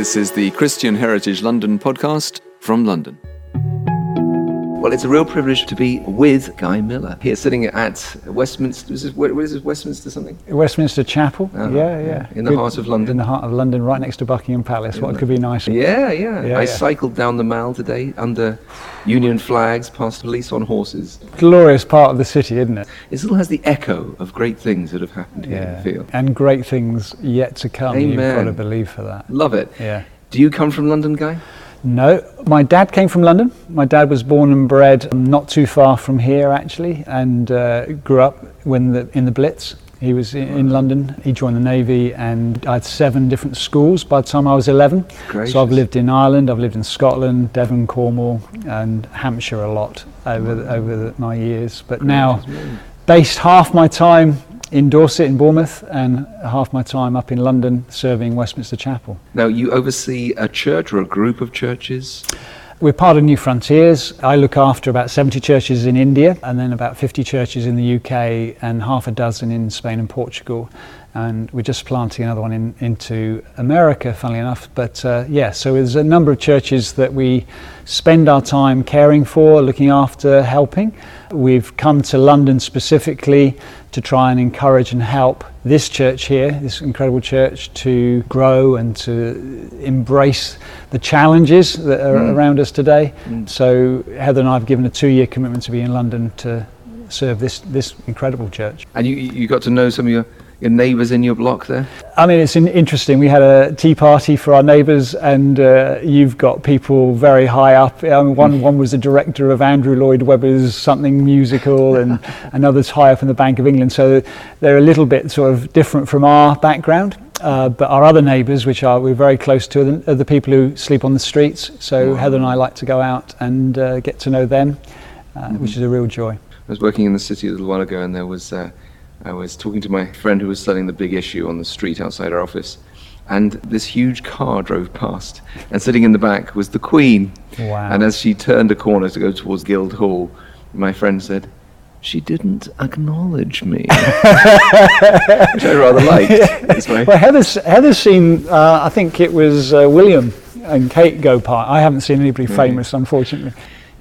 This is the Christian Heritage London podcast from London. Well, it's a real privilege to be with Guy Miller here, sitting at Westminster. Is this, what is this, Westminster something? Westminster Chapel. Uh-huh, yeah, yeah. yeah. In the heart of London. In the heart of London, right next to Buckingham Palace. what could be nicer? Yeah, yeah. Yeah, I yeah. cycled down the Mall today under Union flags, past police on horses. Glorious part of the city, isn't it? It still has the echo of great things that have happened here. I feel. And great things yet to come. You've got to believe for that. Love it. Yeah. Do you come from London, Guy? No, my dad came from London. My dad was born and bred not too far from here, actually, and uh, grew up when the, in the Blitz. He was in, in London. He joined the Navy, and I had seven different schools by the time I was 11. Gracious. So I've lived in Ireland, I've lived in Scotland, Devon, Cornwall, and Hampshire a lot over over the, my years. But now, based half my time in Dorset, in Bournemouth, and half my time up in London serving Westminster Chapel. Now, you oversee a church or a group of churches. We're part of New Frontiers. I look after about 70 churches in India and then about 50 churches in the UK and half a dozen in Spain and Portugal. And we're just planting another one in, into America, funnily enough. But uh, yeah, so there's a number of churches that we spend our time caring for, looking after, helping. We've come to London specifically to try and encourage and help this church here, this incredible church, to grow and to embrace the challenges that are mm. around us today. Mm. So Heather and I have given a two-year commitment to be in London to serve this this incredible church. And you, you got to know some of your, your neighbours in your block there? I mean, it's interesting. We had a tea party for our neighbours, and uh, you've got people very high up. Mean, one one was the director of Andrew Lloyd Webber's something musical, and another's high up in the Bank of England. So they're a little bit sort of different from our background. Uh, but our other neighbours, which are we're very close to, are the, people who sleep on the streets. So Heather and I like to go out and uh, get to know them, uh, which is a real joy. I was working in the city a little while ago, and there was uh, I was talking to my friend who was selling the big issue on the street outside our office, and this huge car drove past, and sitting in the back was the Queen. Wow. And as she turned a corner to go towards Guildhall, my friend said. She didn't acknowledge me, which I rather liked. My- Well, Heather's, Heather's seen, uh, I think it was uh, William and Kate go past. I haven't seen anybody famous, unfortunately.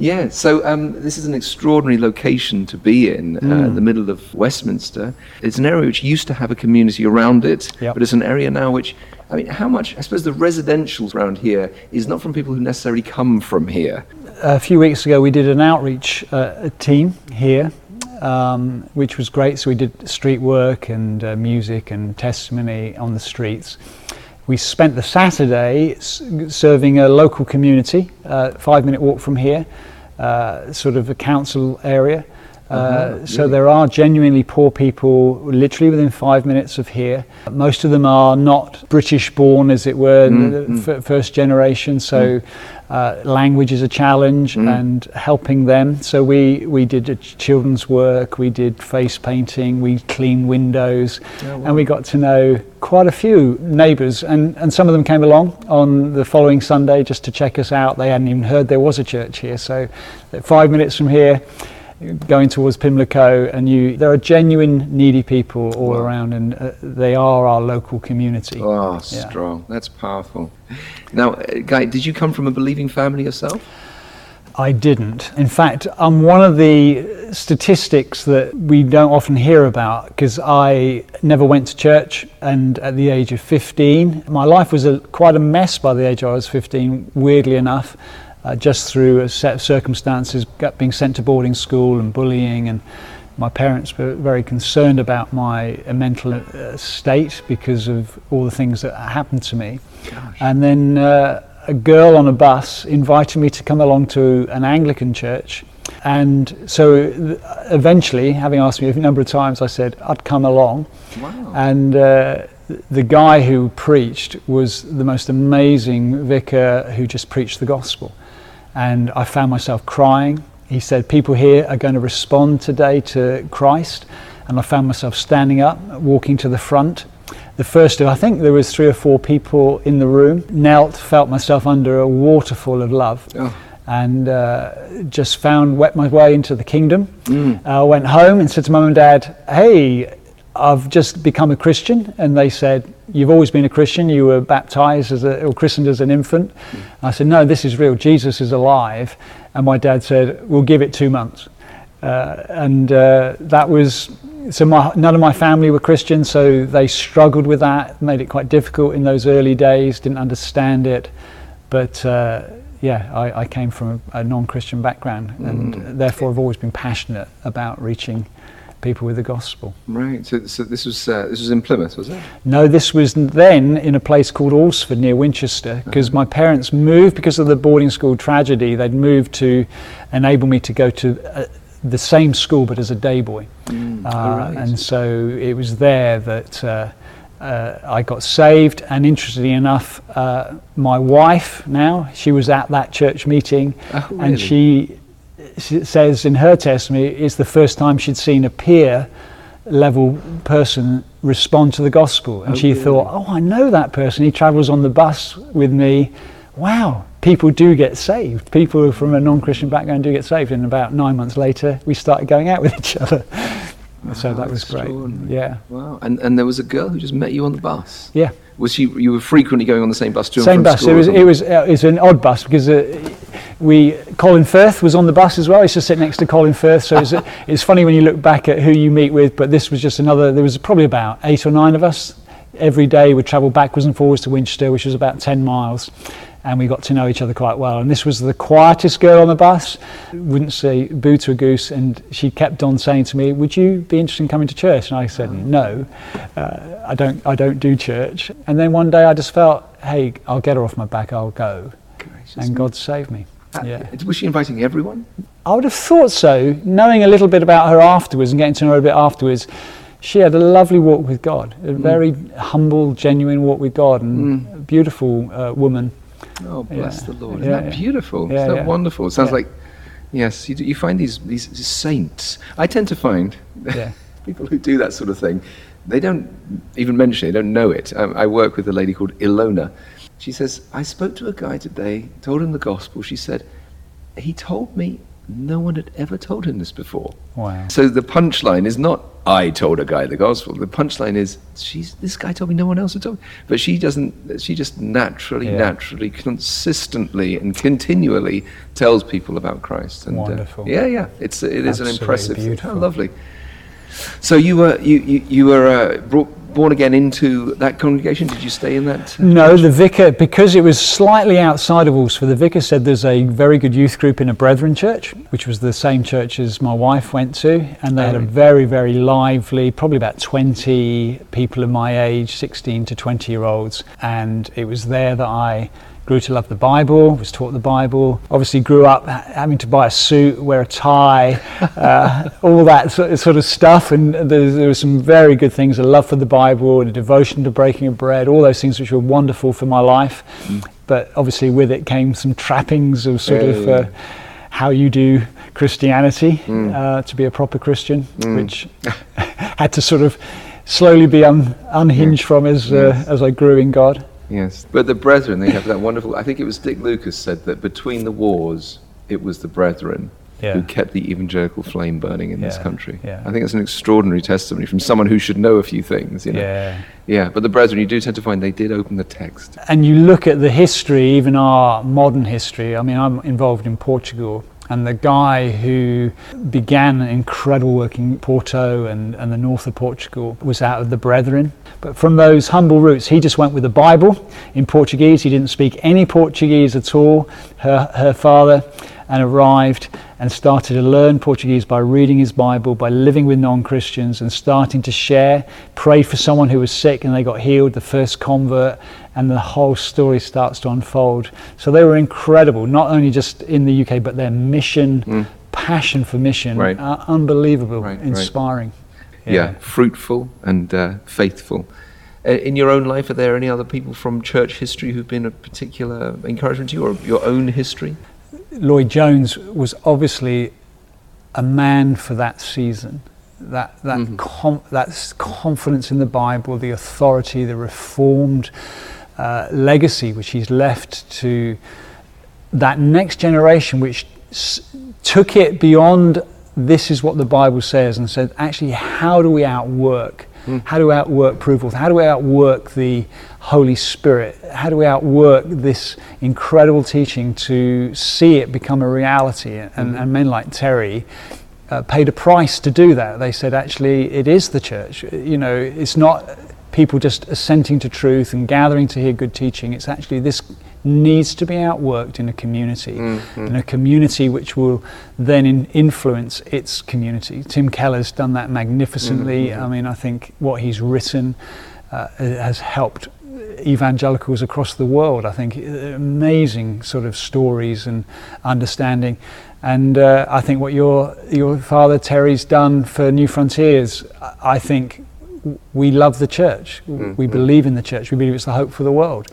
Yeah, so um, this is an extraordinary location to be in, uh, the middle of Westminster. It's an area which used to have a community around it, Yep. but it's an area now which, I mean, how much, I suppose the residential around here is not from people who necessarily come from here. A few weeks ago, we did an outreach uh, team here, um, which was great. So we did street work and uh, music and testimony on the streets. We spent the Saturday serving a local community, uh, five minute walk from here, uh, sort of a council area. Uh, Uh-huh, so there are genuinely poor people literally within five minutes of here. Most of them are not British born, as it were, Mm, f- first generation. So uh, language is a challenge Mm. and helping them. So we, we did children's work, we did face painting, we cleaned windows, Oh, and we got to know quite a few neighbours. And, and some of them came along on the following Sunday just to check us out. They hadn't even heard there was a church here. So five minutes from here, going towards Pimlico, and you, there are genuine needy people all Wow. around, and uh, they are our local community. Oh, Yeah. strong. That's powerful. Now, uh, Guy, did you come from a believing family yourself? I didn't. In fact, I'm one of the statistics that we don't often hear about because I never went to church, and at the age of 15, my life was a, quite a mess by the age I was 15, weirdly enough, uh, just through a set of circumstances, got, being sent to boarding school and bullying and my parents were very concerned about my uh, mental uh, state because of all the things that happened to me. And then uh, a girl on a bus invited me to come along to an Anglican church. And so th- eventually, having asked me a number of times, I said I'd come along. Wow. And uh, th- the guy who preached was the most amazing vicar who just preached the gospel. And I found myself crying. He said, People here are going to respond today to Christ. And I found myself standing up, walking to the front. The first, I think there was three or four people in the room, knelt, felt myself under a waterfall of love Oh. and uh, just found, wept my way into the kingdom. Mm. I went home and said to mum and dad, hey, I've just become a Christian. And they said, You've always been a Christian. You were baptized as a, or christened as an infant. Mm. I said, No, this is real. Jesus is alive. And my dad said, We'll give it two months. Uh, and uh, that was so my, none of my family were Christian, so they struggled with that, made it quite difficult in those early days, didn't understand it. But uh, yeah, I, I, came from a, a non Christian background and mm. therefore I've always been passionate about reaching people with the gospel. Right. So, so this was uh, this was in Plymouth, was it? No, this was then in a place called Alresford near Winchester because uh-huh. my parents moved because of the boarding school tragedy. They'd moved to enable me to go to uh, the same school but as a day boy, mm. uh, right. and so it was there that. Uh, uh, I got saved, and interestingly enough, uh, my wife now she was at that church meeting, oh, really? and she says in her testimony it's the first time she'd seen a peer level person respond to the gospel. And oh, she really? thought, oh, I know that person. He travels on the bus with me. Wow, people do get saved. People from a non Christian background do get saved. And about nine months later, we started going out with each other. Wow, so that was great. Yeah. Wow. And, and there was a girl who just met you on the bus. Yeah. Was she? You were frequently going on the same bus to same bus. It was. It was. Uh, it was an odd bus because uh, we Colin Firth was on the bus as well. He used to sit next to Colin Firth. So it's, it's funny when you look back at who you meet with. But this was just another. There was probably about eight or nine of us. Every day we'd travel backwards and forwards to Winchester, which was about ten miles, and we got to know each other quite well. And this was the quietest girl on the bus, wouldn't say boo to a goose, and she kept on saying to me, "Would you be interested in coming to church?" And I said, "No, uh, I don't. I don't do church." And then one day I just felt, "Hey, I'll get her off my back. I'll go," and God saved me. Uh, yeah. Was she inviting everyone? I would have thought so. Knowing a little bit about her afterwards and getting to know her a bit afterwards, she had a lovely walk with God, a mm. very humble, genuine walk with God, and mm. a beautiful uh, woman. Oh, bless yeah. the Lord! Isn't yeah, that beautiful? Yeah, Isn't that wonderful? It sounds like, yes, you, you find these, these saints. I tend to find people who do that sort of thing, they don't even mention it, they don't know it. Um, I work with a lady called Ilona. She says, I spoke to a guy today, told him the gospel. She said, he told me no one had ever told him this before. Wow. So the punchline is not I told a guy the gospel. The punchline is she's this guy told me no one else had told me. But she doesn't she just naturally, yeah. naturally, consistently and continually tells people about Christ. And, uh, Wonderful. Uh, yeah, yeah. It's it is Absolutely an impressive beautiful. Oh, lovely. So you were you, you, you were uh, brought born again into that congregation? Did you stay in that? No, the vicar, because it was slightly outside of Alresford, the vicar said there's a very good youth group in a Brethren church, which was the same church as my wife went to, and they had a oh. very, very lively, probably about 20 people of my age, 16 to 20 year olds, and it was there that I grew to love the Bible, was taught the Bible, obviously grew up having to buy a suit, wear a tie, uh, all that sort of stuff. And there, there were some very good things a love for the Bible, and a devotion to breaking of bread, all those things which were wonderful for my life. Mm. But obviously, with it came some trappings of sort yeah, of uh, how you do Christianity mm. uh, to be a proper Christian, mm. which had to sort of slowly be un- unhinged yeah. from as, uh, yes. as I grew in God. Yes, but the brethren, they have that wonderful. I think it was Dick Lucas said that between the wars, it was the brethren yeah. who kept the evangelical flame burning in yeah. this country. Yeah. I think it's an extraordinary testimony from someone who should know a few things. You know? Yeah. Yeah, but the brethren, you do tend to find they did open the text. And you look at the history, even our modern history. I mean, I'm involved in Portugal and the guy who began incredible work in Porto and, and the north of Portugal was out of the Brethren. But from those humble roots, he just went with the Bible in Portuguese. He didn't speak any Portuguese at all. Her, her father and arrived and started to learn Portuguese by reading his Bible, by living with non Christians and starting to share. Prayed for someone who was sick and they got healed, the first convert, and the whole story starts to unfold. So they were incredible, not only just in the UK, but their mission, mm. passion for mission, right. uh, unbelievable, right, inspiring. Right. Yeah. yeah. fruitful and uh, faithful. Uh, in your own life, are there any other people from church history who've been a particular encouragement to you, or your own history? Lloyd Jones was obviously a man for that season. That that mm-hmm. com- that confidence in the Bible, the authority, the reformed uh, legacy which he's left to that next generation, which s- took it beyond this is what the Bible says and said, actually, how do we outwork How do we outwork proof? How do we outwork the Holy Spirit? How do we outwork this incredible teaching to see it become a reality? And, Mm-hmm. and men like Terry uh, paid a price to do that. They said, actually, it is the church. You know, it's not people just assenting to truth and gathering to hear good teaching. It's actually this needs to be outworked in a community, in a community which will then in influence its community. Tim Keller's done that magnificently. I mean, I think what he's written uh, has helped evangelicals across the world. I think amazing sort of stories and understanding. And uh, I think what your your father Terry's done for New Frontiers, I I think we love the church. We believe in the church. We believe it's the hope for the world.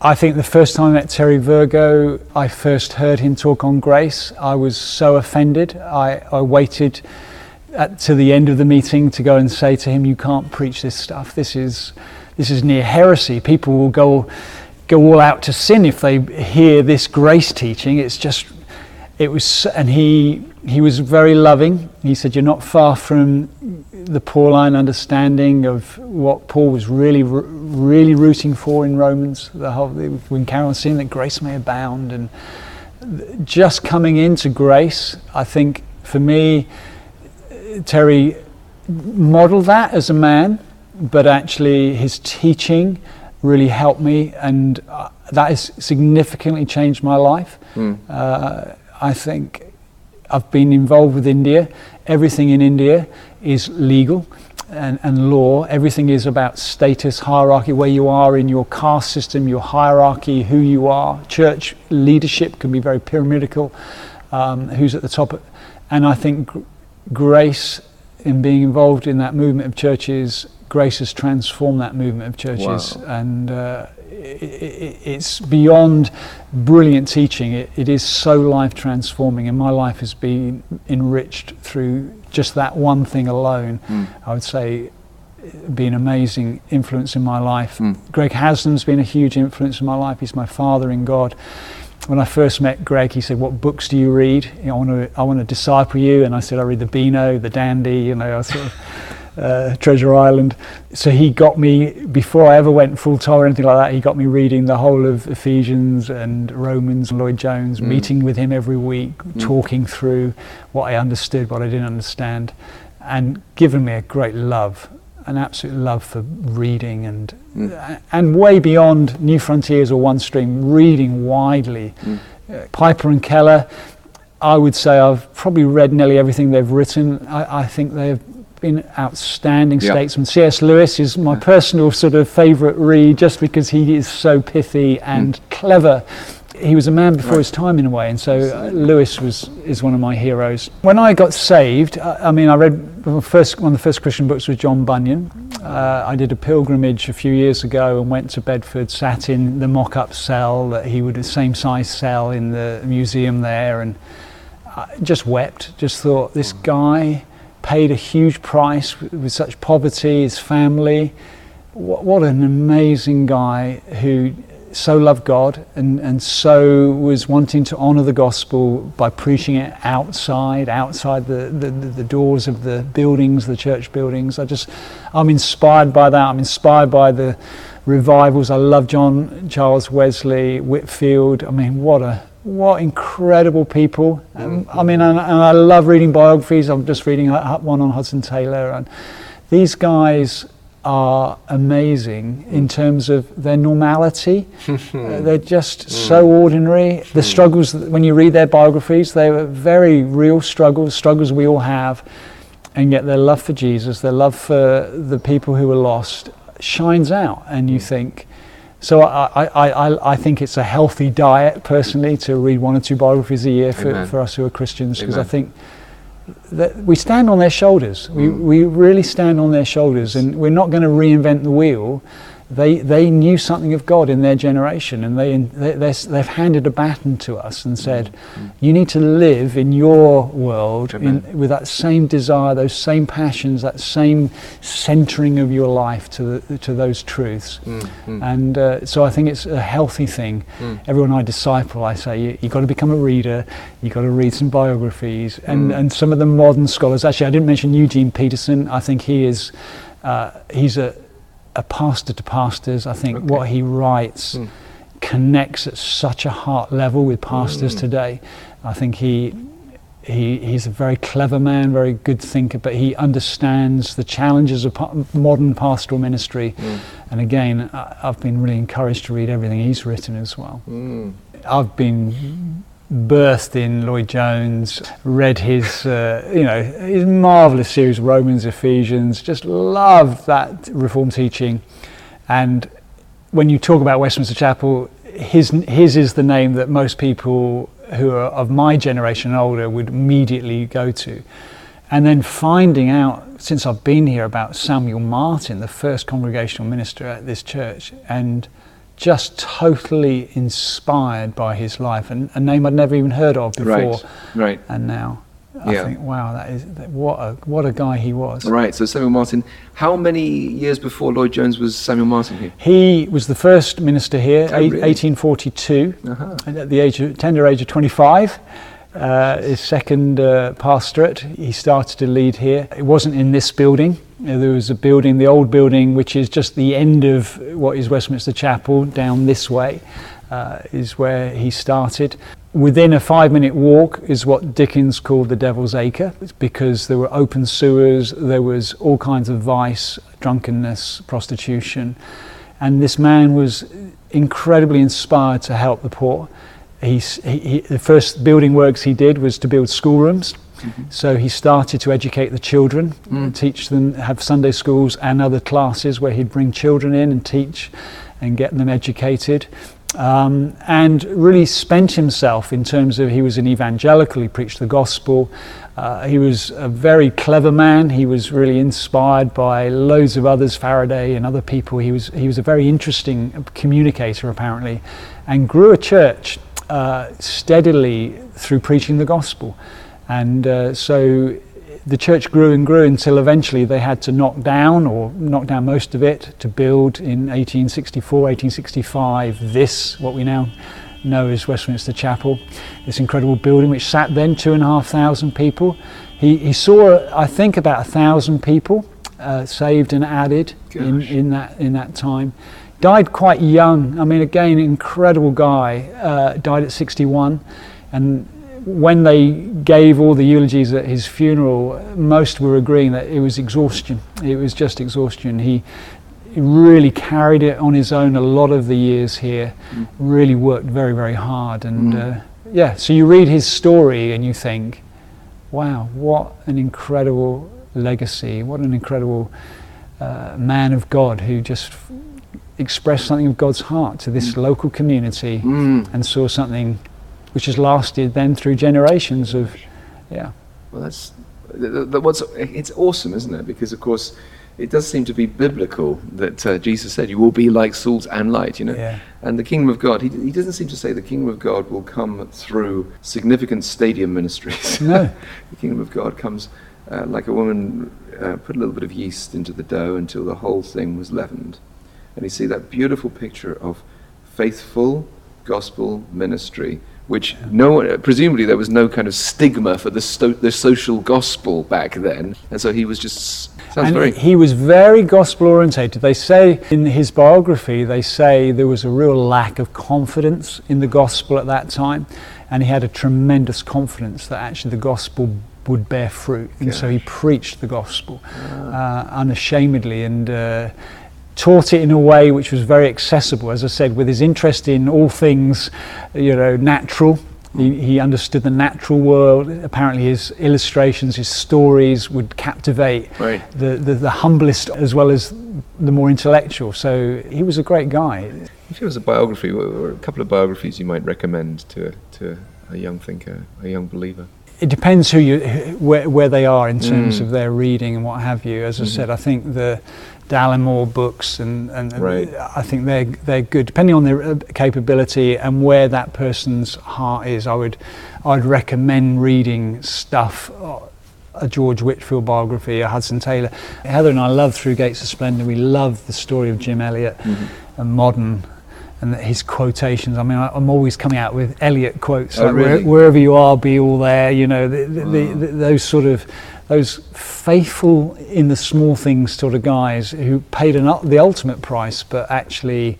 I think the first time I met Terry Virgo, I first heard him talk on grace. I was so offended. I, I waited at, to the end of the meeting to go and say to him, "You can't preach this stuff. This is this is near heresy. People will go go all out to sin if they hear this grace teaching. It's just it was and he he was very loving. He said you're not far from the pauline understanding of what paul was really really rooting for in romans the whole when carol was saying that grace may abound. And just coming into grace i think for me terry modeled that as a man but actually his teaching really helped me and uh, that has significantly changed my life. Uh, I think I've been involved with India. Everything in India is legal and, and law. Everything is about status, hierarchy, where you are in your caste system, your hierarchy, who you are. Church leadership can be very pyramidical, um, who's at the top. And I think gr- grace, in being involved in that movement of churches, grace has transformed that movement of churches. Wow. And uh, it's beyond brilliant teaching. It, it is so life transforming, and my life has been enriched through just that one thing alone. Hmm. I would say, uh, be an amazing influence in my life. Hmm. Greg Haslam's been a huge influence in my life. He's my father in God. When I first met Greg, he said, "What books do you read? You know, I want to, I want to disciple you." And I said, "I read the Beano, the Dandy, you know, I sort of." Uh, Treasure Island. So he got me before I ever went full time or anything like that. He got me reading the whole of Ephesians and Romans, and Lloyd Jones, meeting with him every week, talking through what I understood, what I didn't understand, and given me a great love, an absolute love for reading and and way beyond New Frontiers or One Stream, reading widely. Uh, Piper and Keller. I would say I've probably read nearly everything they've written. I, I think they've been outstanding statesmen. C.S. Lewis is my personal sort of favourite read just because he is so pithy and clever. He was a man before his time in a way, and so uh, Lewis was is one of my heroes. When I got saved, I, I mean, I read first one of the first Christian books was John Bunyan. Uh, I did a pilgrimage a few years ago and went to Bedford, sat in the mock-up cell that he would, the same size cell in the museum there, and I just wept. Just thought this guy paid a huge price with, with such poverty, his family. What, what an amazing guy who so loved God and, and so was wanting to honor the gospel by preaching it outside, outside the, the, the the doors of the buildings, the church buildings. I just, I'm inspired by that. I'm inspired by the revivals. I love John Charles Wesley, Whitefield. I mean, what a what incredible people. Um, I mean, and, and I love reading biographies. I'm just reading one on Hudson Taylor, and these guys are amazing in terms of their normality. Uh, they're just so ordinary. The struggles, when you read their biographies, they were very real struggles, struggles we all have, and yet their love for Jesus, their love for the people who were lost, shines out, and you think. So I, I, I, I think it's a healthy diet, personally, to read one or two biographies a year for, Amen. for us who are Christians, because I think that we stand on their shoulders. We, mm. we really stand on their shoulders, and we're not going to reinvent the wheel. They, they knew something of God in their generation, and they, they, they've handed a baton to us and said, You need to live in your world in, with that same desire, those same passions, that same centering of your life to, the, to those truths. And uh, so I think it's a healthy thing. Everyone I disciple, I say, you, you've got to become a reader, you've got to read some biographies. And, and some of the modern scholars, actually, I didn't mention Eugene Peterson, I think he is Uh, he's a, a pastor to pastors. I think Okay. what he writes Mm. connects at such a heart level with pastors Mm. today. I think he, he he's a very clever man, very good thinker, but he understands the challenges of pa- modern pastoral ministry. Mm. And again, I, I've been really encouraged to read everything he's written as well. Mm. I've been birthed in Lloyd Jones, read his, uh, you know, his marvelous series, Romans, Ephesians, just loved that Reformed teaching. And when you talk about Westminster Chapel, his, his is the name that most people who are of my generation and older would immediately go to. And then finding out, since I've been here, about Samuel Martin, the first congregational minister at this church, and just totally inspired by his life, and a name I'd never even heard of before. Right. Right. And now I Yeah. think, wow, that is what a what a guy he was. Right. So Samuel Martin. How many years before Lloyd Jones was Samuel Martin here? He was the first minister here, Oh, really? 1842, Uh-huh. at the age of, tender age of 25. Uh, his second uh, pastorate, he started to lead here. It wasn't in this building. There was a building, the old building, which is just the end of what is Westminster Chapel, down this way, uh, is where he started. Within a five minute walk is what Dickens called the Devil's Acre, It's because there were open sewers, there was all kinds of vice, drunkenness, prostitution. And this man was incredibly inspired to help the poor. He, he, the first building works he did was to build schoolrooms. So he started to educate the children, Mm. teach them, have Sunday schools and other classes where he'd bring children in and teach and get them educated. Um, and really spent himself in terms of he was an evangelical, he preached the gospel. Uh, he was a very clever man. He was really inspired by loads of others, Faraday and other people. He was, he was a very interesting communicator, apparently, and grew a church uh, steadily through preaching the gospel. And uh, so the church grew and grew until eventually they had to knock down or knock down most of it to build in 1864, 1865 this, what we now know as Westminster Chapel, this incredible building which sat then two and a half thousand people. He, he saw, I think, about a thousand people uh, saved and added in, in, that, in that time. Died quite young. I mean, again, incredible guy. Uh, died at 61. And when they gave all the eulogies at his funeral, most were agreeing that it was exhaustion. It was just exhaustion. He, really carried it on his own a lot of the years here. Mm. Really worked very, very hard. And Mm. uh, yeah, so you read his story and you think, wow, what an incredible legacy! What an incredible uh, man of God who just expressed something of God's heart to this local community Mm. and saw something which has lasted then through generations of, yeah. Well, that's th- th- th- what's it's awesome, isn't it? Because of course, it does seem to be biblical that uh, Jesus said, "You will be like salt and light." You know, Yeah. and the kingdom of God. He, he doesn't seem to say the kingdom of God will come through significant stadium ministries. No. the kingdom of God comes uh, like a woman uh, put a little bit of yeast into the dough until the whole thing was leavened, and you see that beautiful picture of faithful gospel ministry. Which no presumably there was no kind of stigma for the, sto- the social gospel back then, and so he was just sounds and very he was very gospel orientated. They say in his biography, they say there was a real lack of confidence in the gospel at that time, and he had a tremendous confidence that actually the gospel would bear fruit. And so he preached the gospel uh, unashamedly and uh, taught it in a way which was very accessible. As I said, with his interest in all things, you know, natural. He, he understood the natural world. Apparently, his illustrations, his stories would captivate Right. the, the, the humblest as well as the more intellectual. So he was a great guy. If there was a biography or a couple of biographies you might recommend to a, to a young thinker, a young believer. It depends who you, where, where they are in terms Mm. of their reading and what have you. As I Mhm. said, I think the Dallimore books and, and and Right. I think they're they're good depending on their uh, capability and where that person's heart is. I would I'd recommend reading stuff. uh, A George Whitefield biography, a Hudson Taylor. Heather and I love Through Gates of Splendor. We love the story of Jim Elliot and modern and his quotations. I mean, I, I'm always coming out with Elliot quotes. Oh, like, where- wherever you are, be all there. You know, the, the, the, Wow. the, those sort of those faithful in the small things sort of guys who paid an, the ultimate price, but actually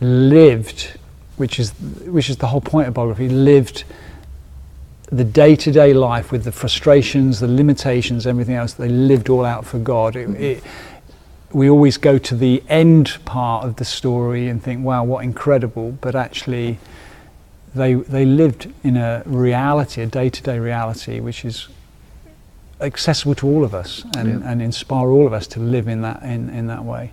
lived, which is which is the whole point of biography, lived the day-to-day life with the frustrations, the limitations, everything else. They lived all out for God. It, it, we always go to the end part of the story and think, "Wow, what incredible!" But actually, they they lived in a reality, a day-to-day reality, which is accessible to all of us and, yeah. and inspire all of us to live in that in, in that way.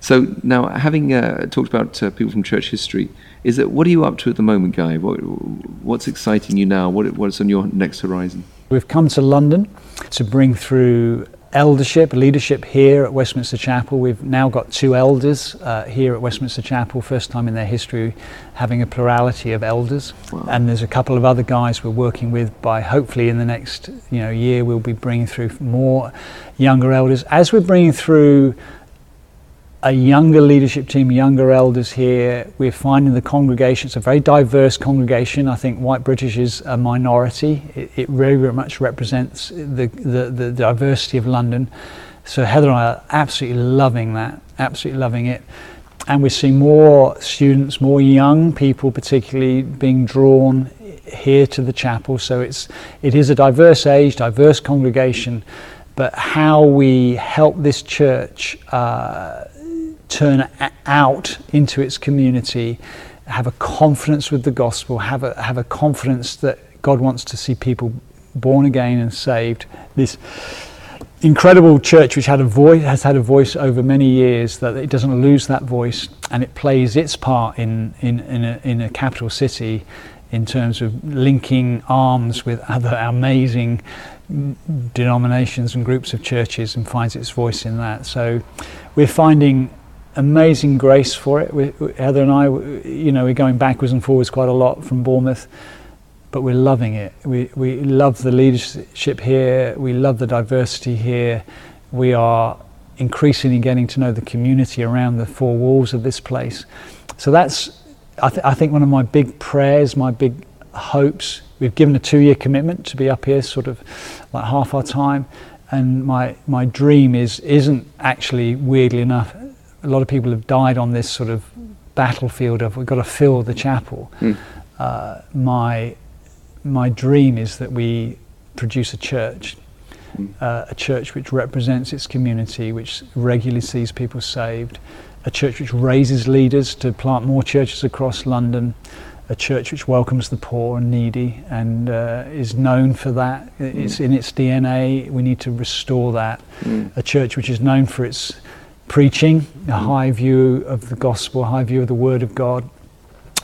So now, having uh, talked about uh, people from church history, is that what are you up to at the moment, Guy? What, what's exciting you now? What, what's on your next horizon? We've come to London to bring through eldership, leadership here at Westminster Chapel. We've now got two elders uh, here at Westminster Chapel, first time in their history having a plurality of elders. Wow. And there's a couple of other guys we're working with by hopefully in the next you know year we'll be bringing through more younger elders. As we're bringing through a younger leadership team, younger elders here. We're finding the congregation, it's a very diverse congregation. I think white British is a minority. It, it very, very much represents the, the, the diversity of London. So Heather and I are absolutely loving that, absolutely loving it. And we're seeing more students, more young people particularly being drawn here to the chapel. So it's, it is a diverse age, diverse congregation but how we help this church uh, turn out into its community, have a confidence with the gospel, have a, have a confidence that God wants to see people born again and saved. This incredible church which had a voice has had a voice over many years that it doesn't lose that voice and it plays its part in in in a, in a capital city in terms of linking arms with other amazing denominations and groups of churches and finds its voice in that so we're finding amazing grace for it. We, Heather and I, you know, we're going backwards and forwards quite a lot from Bournemouth, but we're loving it. We, we love the leadership here. We love the diversity here. We are increasingly getting to know the community around the four walls of this place. So that's, I, th- I think, one of my big prayers, my big hopes. We've given a two-year commitment to be up here, sort of like half our time. And my, my dream is isn't actually weirdly enough a lot of people have died on this sort of battlefield of we've got to fill the chapel. Mm. Uh, my my dream is that we produce a church, mm. uh, a church which represents its community, which regularly sees people saved, a church which raises leaders to plant more churches across London, a church which welcomes the poor and needy and uh, is known for that. It's mm. in its DNA. We need to restore that. Mm. A church which is known for its preaching, a high view of the gospel, a high view of the word of God,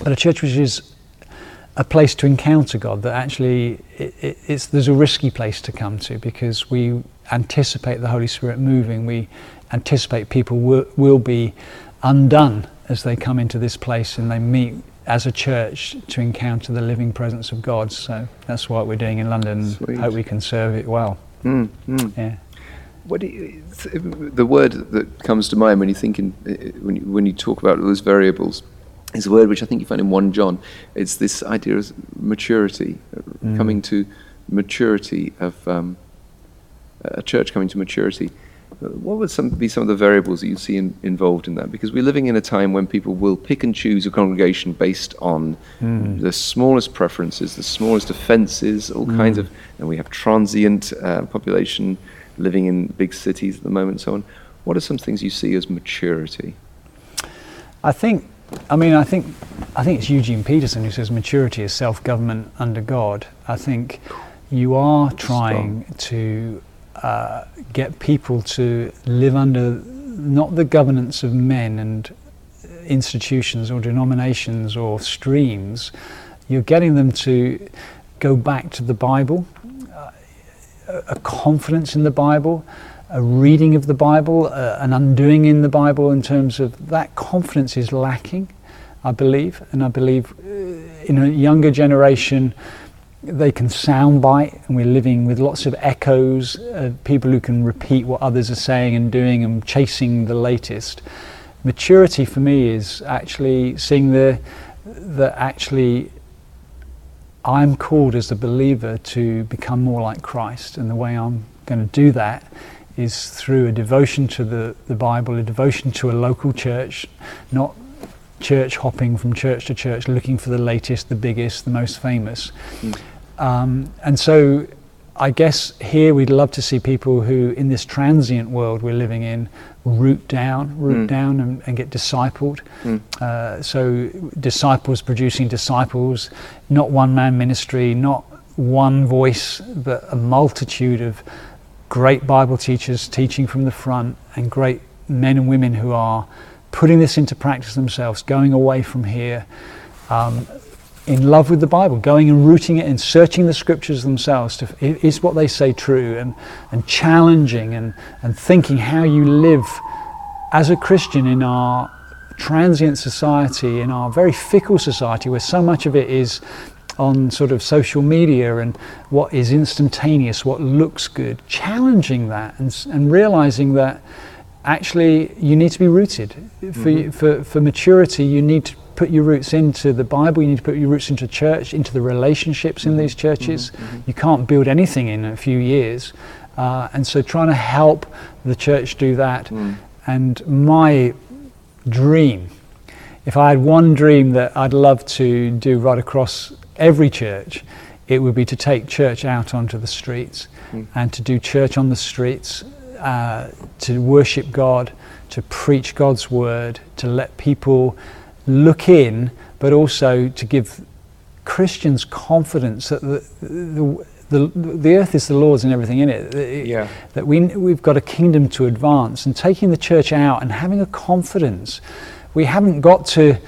but a church which is a place to encounter God, that actually it, it, it's, there's a risky place to come to because we anticipate the Holy Spirit moving, we anticipate people will, will be undone as they come into this place and they meet as a church to encounter the living presence of God. So that's what we're doing in London. Sweet. Hope we can serve it well. Mm, mm. Yeah. What you, the word that comes to mind when you think in, when you, when you talk about those variables is a word which I think you find in one John. It's this idea of maturity, mm. coming to maturity of um, a church coming to maturity. What would some, be some of the variables that you see in, involved in that? Because we're living in a time when people will pick and choose a congregation based on mm. the smallest preferences, the smallest offences, all mm. kinds of, and we have transient uh, population living in big cities at the moment, and so on. What are some things you see as maturity? I think, I mean, I think, I think it's Eugene Peterson who says maturity is self-government under God. I think you are trying Strong. to uh, get people to live under not the governance of men and institutions or denominations or streams. You're getting them to go back to the Bible a confidence in the Bible, a reading of the Bible, uh, an undoing in the Bible in terms of that confidence is lacking, I believe. And I believe uh, in a younger generation, they can soundbite, and we're living with lots of echoes, uh, people who can repeat what others are saying and doing and chasing the latest. Maturity for me is actually seeing the, that actually I'm called as a believer to become more like Christ, and the way I'm going to do that is through a devotion to the, the Bible, a devotion to a local church, not church hopping from church to church, looking for the latest, the biggest, the most famous. Mm. Um, and so I guess here we'd love to see people who, in this transient world we're living in, root down, root mm. down and, and, get discipled. Mm. Uh, so disciples producing disciples, not one man ministry, not one voice, but a multitude of great Bible teachers teaching from the front and great men and women who are putting this into practice themselves, going away from here. Um, in love with the Bible, going and rooting it and searching the scriptures themselves to is what they say true and, and challenging and, and thinking how you live as a Christian in our transient society, in our very fickle society where so much of it is on sort of social media and what is instantaneous, what looks good, challenging that and, and realizing that actually you need to be rooted. For, mm-hmm. for, for maturity, you need to put your roots into the Bible, you need to put your roots into church, into the relationships in these churches. Mm-hmm. mm-hmm. You can't build anything in a few years. Uh, and so trying to help the church do that. Mm. And my dream, if I had one dream that I'd love to do right across every church, it would be to take church out onto the streets mm. and to do church on the streets, uh, to worship God, to preach God's word, to let people look in, but also to give Christians confidence that the, the, the, the earth is the Lord's and everything in it. Yeah. That we, we've got a kingdom to advance and taking the church out and having a confidence. We haven't got to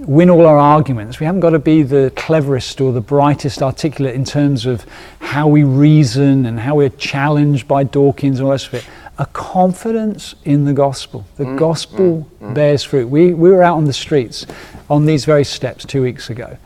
win all our arguments. We haven't got to be the cleverest or the brightest articulate in terms of how we reason and how we're challenged by Dawkins and all that of it a confidence in the gospel. The mm, gospel mm, mm. bears fruit. We, we were out on the streets on these very steps two weeks ago,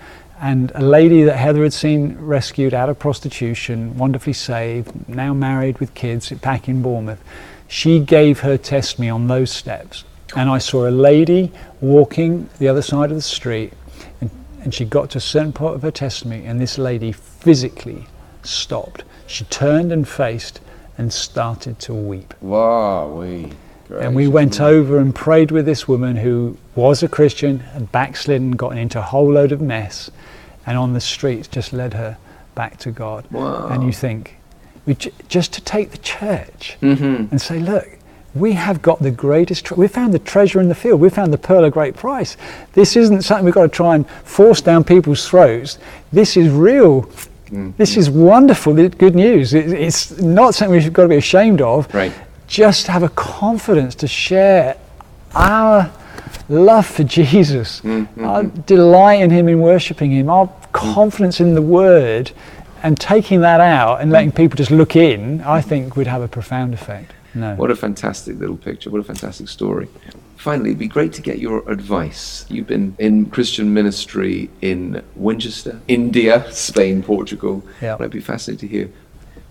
and a lady that Heather had seen rescued out of prostitution, wonderfully saved, now married with kids back in Bournemouth, she gave her testimony on those steps. And I saw a lady walking the other side of the street, and, and she got to a certain part of her testimony, and this lady physically stopped. She turned and faced and started to weep. Wow, we. And we went over and prayed with this woman who was a Christian, and backslidden, gotten into a whole load of mess, and on the streets just led her back to God. Wow. And you think, just to take the church mm-hmm. and say, look, we have got the greatest, tre- we found the treasure in the field, we found the pearl of great price. This isn't something we've got to try and force down people's throats. This is real Mm. This is wonderful, good news. It, it's not something we've got to be ashamed of. Right. Just have a confidence to share our love for Jesus, mm, mm. mm-hmm. our delight in Him in worshiping Him, our mm. confidence in the Word, and taking that out and letting people just look in, I think would have a profound effect. No. What a fantastic little picture. What a fantastic story. Finally, it'd be great to get your advice. You've been in Christian ministry in Winchester, India, Spain, Portugal. Yeah. I'd be fascinated to hear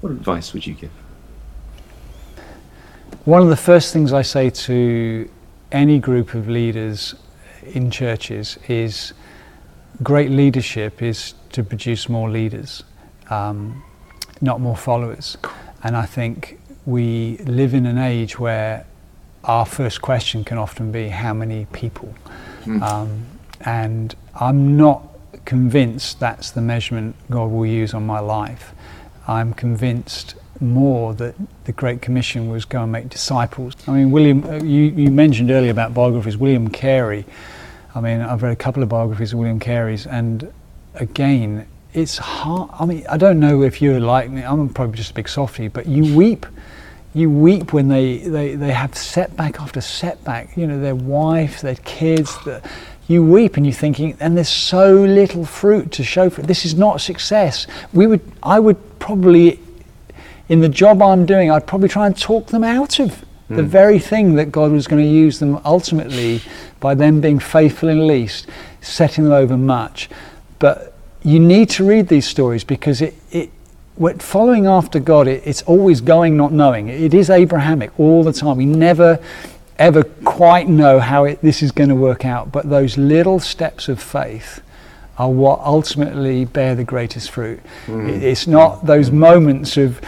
what advice would you give? One of the first things I say to any group of leaders in churches is great leadership is to produce more leaders, um, not more followers. And I think we live in an age where our first question can often be how many people? Mm. Um, and I'm not convinced that's the measurement God will use on my life. I'm convinced more that the Great Commission was go and make disciples. I mean, William, uh, you, you mentioned earlier about biographies, William Carey. I mean, I've read a couple of biographies of William Carey's, and again, it's hard. I mean, I don't know if you're like me, I'm probably just a big softie, but you weep you weep when they, they, they have setback after setback. You know, their wife, their kids. The, you weep and you're thinking, and there's so little fruit to show for it. This is not success. We would, I would probably, in the job I'm doing, I'd probably try and talk them out of mm. the hmm. very thing that God was going to use them ultimately by them being faithful in least, setting them over much. But you need to read these stories because it, it, following after God, it, it's always going, not knowing. It is Abrahamic all the time. We never, ever quite know how it, this is going to work out. But those little steps of faith are what ultimately bear the greatest fruit. It- It's not those moments of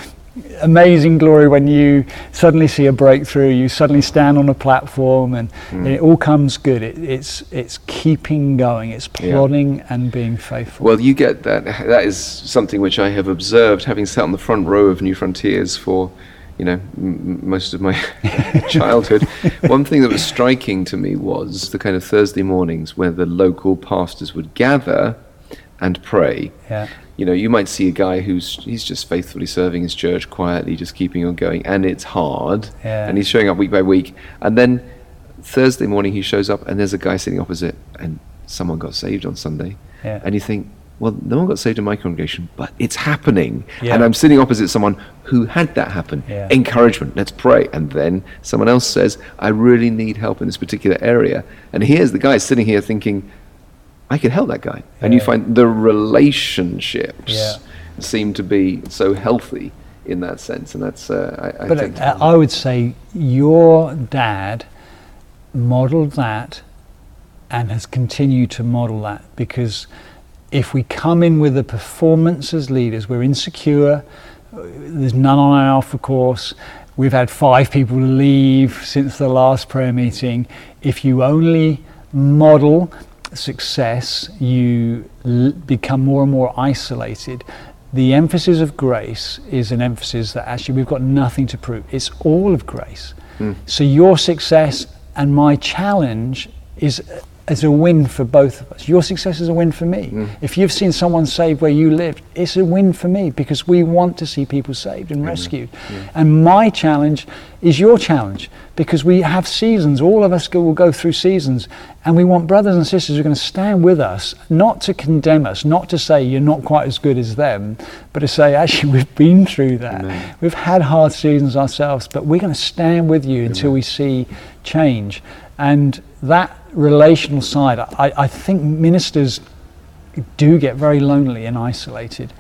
amazing glory when you suddenly see a breakthrough, you suddenly stand on a platform, and, hmm. and it all comes good. It, it's it's keeping going. It's Yeah. plodding and being faithful. Well, you get that. That is something which I have observed, having sat on the front row of New Frontiers for, you know, m- most of my childhood. One thing that was striking to me was the kind of Thursday mornings where the local pastors would gather and pray. yeah. You know, you might see a guy who's he's just faithfully serving his church quietly, just keeping on going, and it's hard. Yeah. And he's showing up week by week, and then Thursday morning he shows up, and there's a guy sitting opposite, and someone got saved on Sunday, Yeah. and you think, well, no one got saved in my congregation, but it's happening, Yeah. and I'm sitting opposite someone who had that happen. Yeah. Encouragement, let's pray, and then someone else says, I really need help in this particular area, and here's the guy sitting here thinking. I could help that guy. And you find the relationships Yeah. seem to be so healthy in that sense. And that's, uh, I, I But think. uh, I would say your dad modeled that and has continued to model that because if we come in with a performance as leaders, we're insecure, there's none on our alpha course, we've had five people leave since the last prayer meeting. If you only model success, you l- become more and more isolated. The emphasis of grace is an emphasis that actually we've got nothing to prove. It's all of grace. Hmm. So your success and my challenge is is a win for both of us. Your success is a win for me. If you've seen someone saved where you lived, it's a win for me because we want to see people saved and rescued. And my challenge is your challenge because we have seasons. All of us go, will go through seasons, and we want brothers and sisters who are going to stand with us, not to condemn us, not to say you're not quite as good as them, but to say actually we've been through that. We've had hard seasons ourselves, but we're going to stand with you until we see change. And that relational side, I, I think ministers do get very lonely and isolated.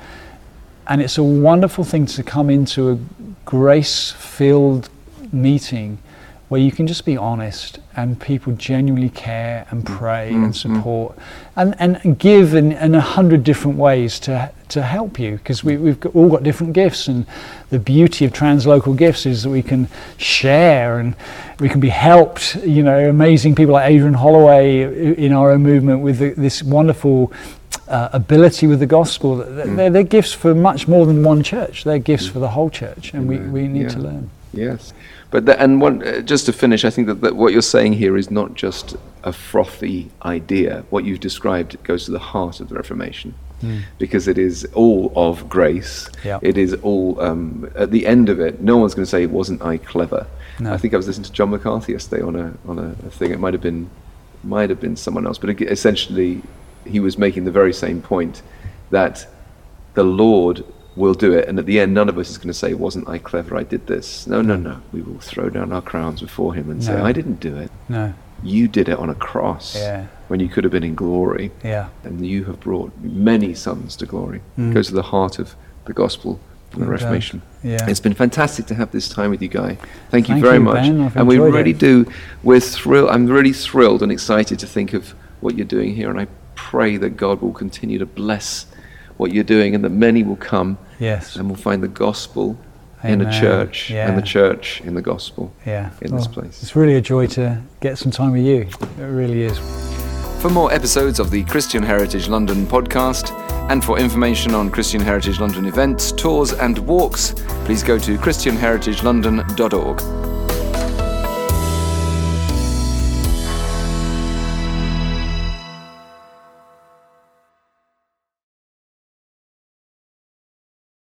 And it's a wonderful thing to come into a grace filled meeting where you can just be honest and people genuinely care and mm. pray mm, and mm. support and, and give in, in a hundred different ways to, to help you because we, we've got, all got different gifts and the beauty of translocal gifts is that we can share and we can be helped you know amazing people like Adrian Holloway in our own movement with the, this wonderful uh, ability with the gospel. They're- they're, they're gifts for much more than one church. They're gifts for the whole church and we, we need Yeah. to learn. Yes, but the, and one uh, just to finish, I think that, that what you're saying here is not just a frothy idea. What you've described goes to the heart of the Reformation, because it is all of grace. It is all um, at the end of it. No one's going to say, "Wasn't I clever?" No. I think I was listening to John McCarthy yesterday on a on a, a thing. It might have been might have been someone else, but ag- essentially, he was making the very same point that the Lord will do it, and at the end, none of us is going to say, "Wasn't I clever? I did this." No, no, no. We will throw down our crowns before Him and say, "I didn't do it. no You did it on a cross Yeah. when you could have been in glory, yeah and you have brought many sons to glory." Mm. It goes to the heart of the gospel and the. Reformation. Yeah. It's been fantastic to have this time with you, Guy. Thank you Thank very you, much. And we really it. do. We're thrilled. I'm really thrilled and excited to think of what you're doing here, and I pray that God will continue to bless what you're doing, and that many will come yes and will find the gospel in a Amen. church, and the church in the gospel. yeah in this oh, place. it's really a joy to get some time with you it really is For more episodes of the Christian Heritage London podcast, and for information on Christian Heritage London events, tours, and walks, please go to ChristianHeritageLondon.org.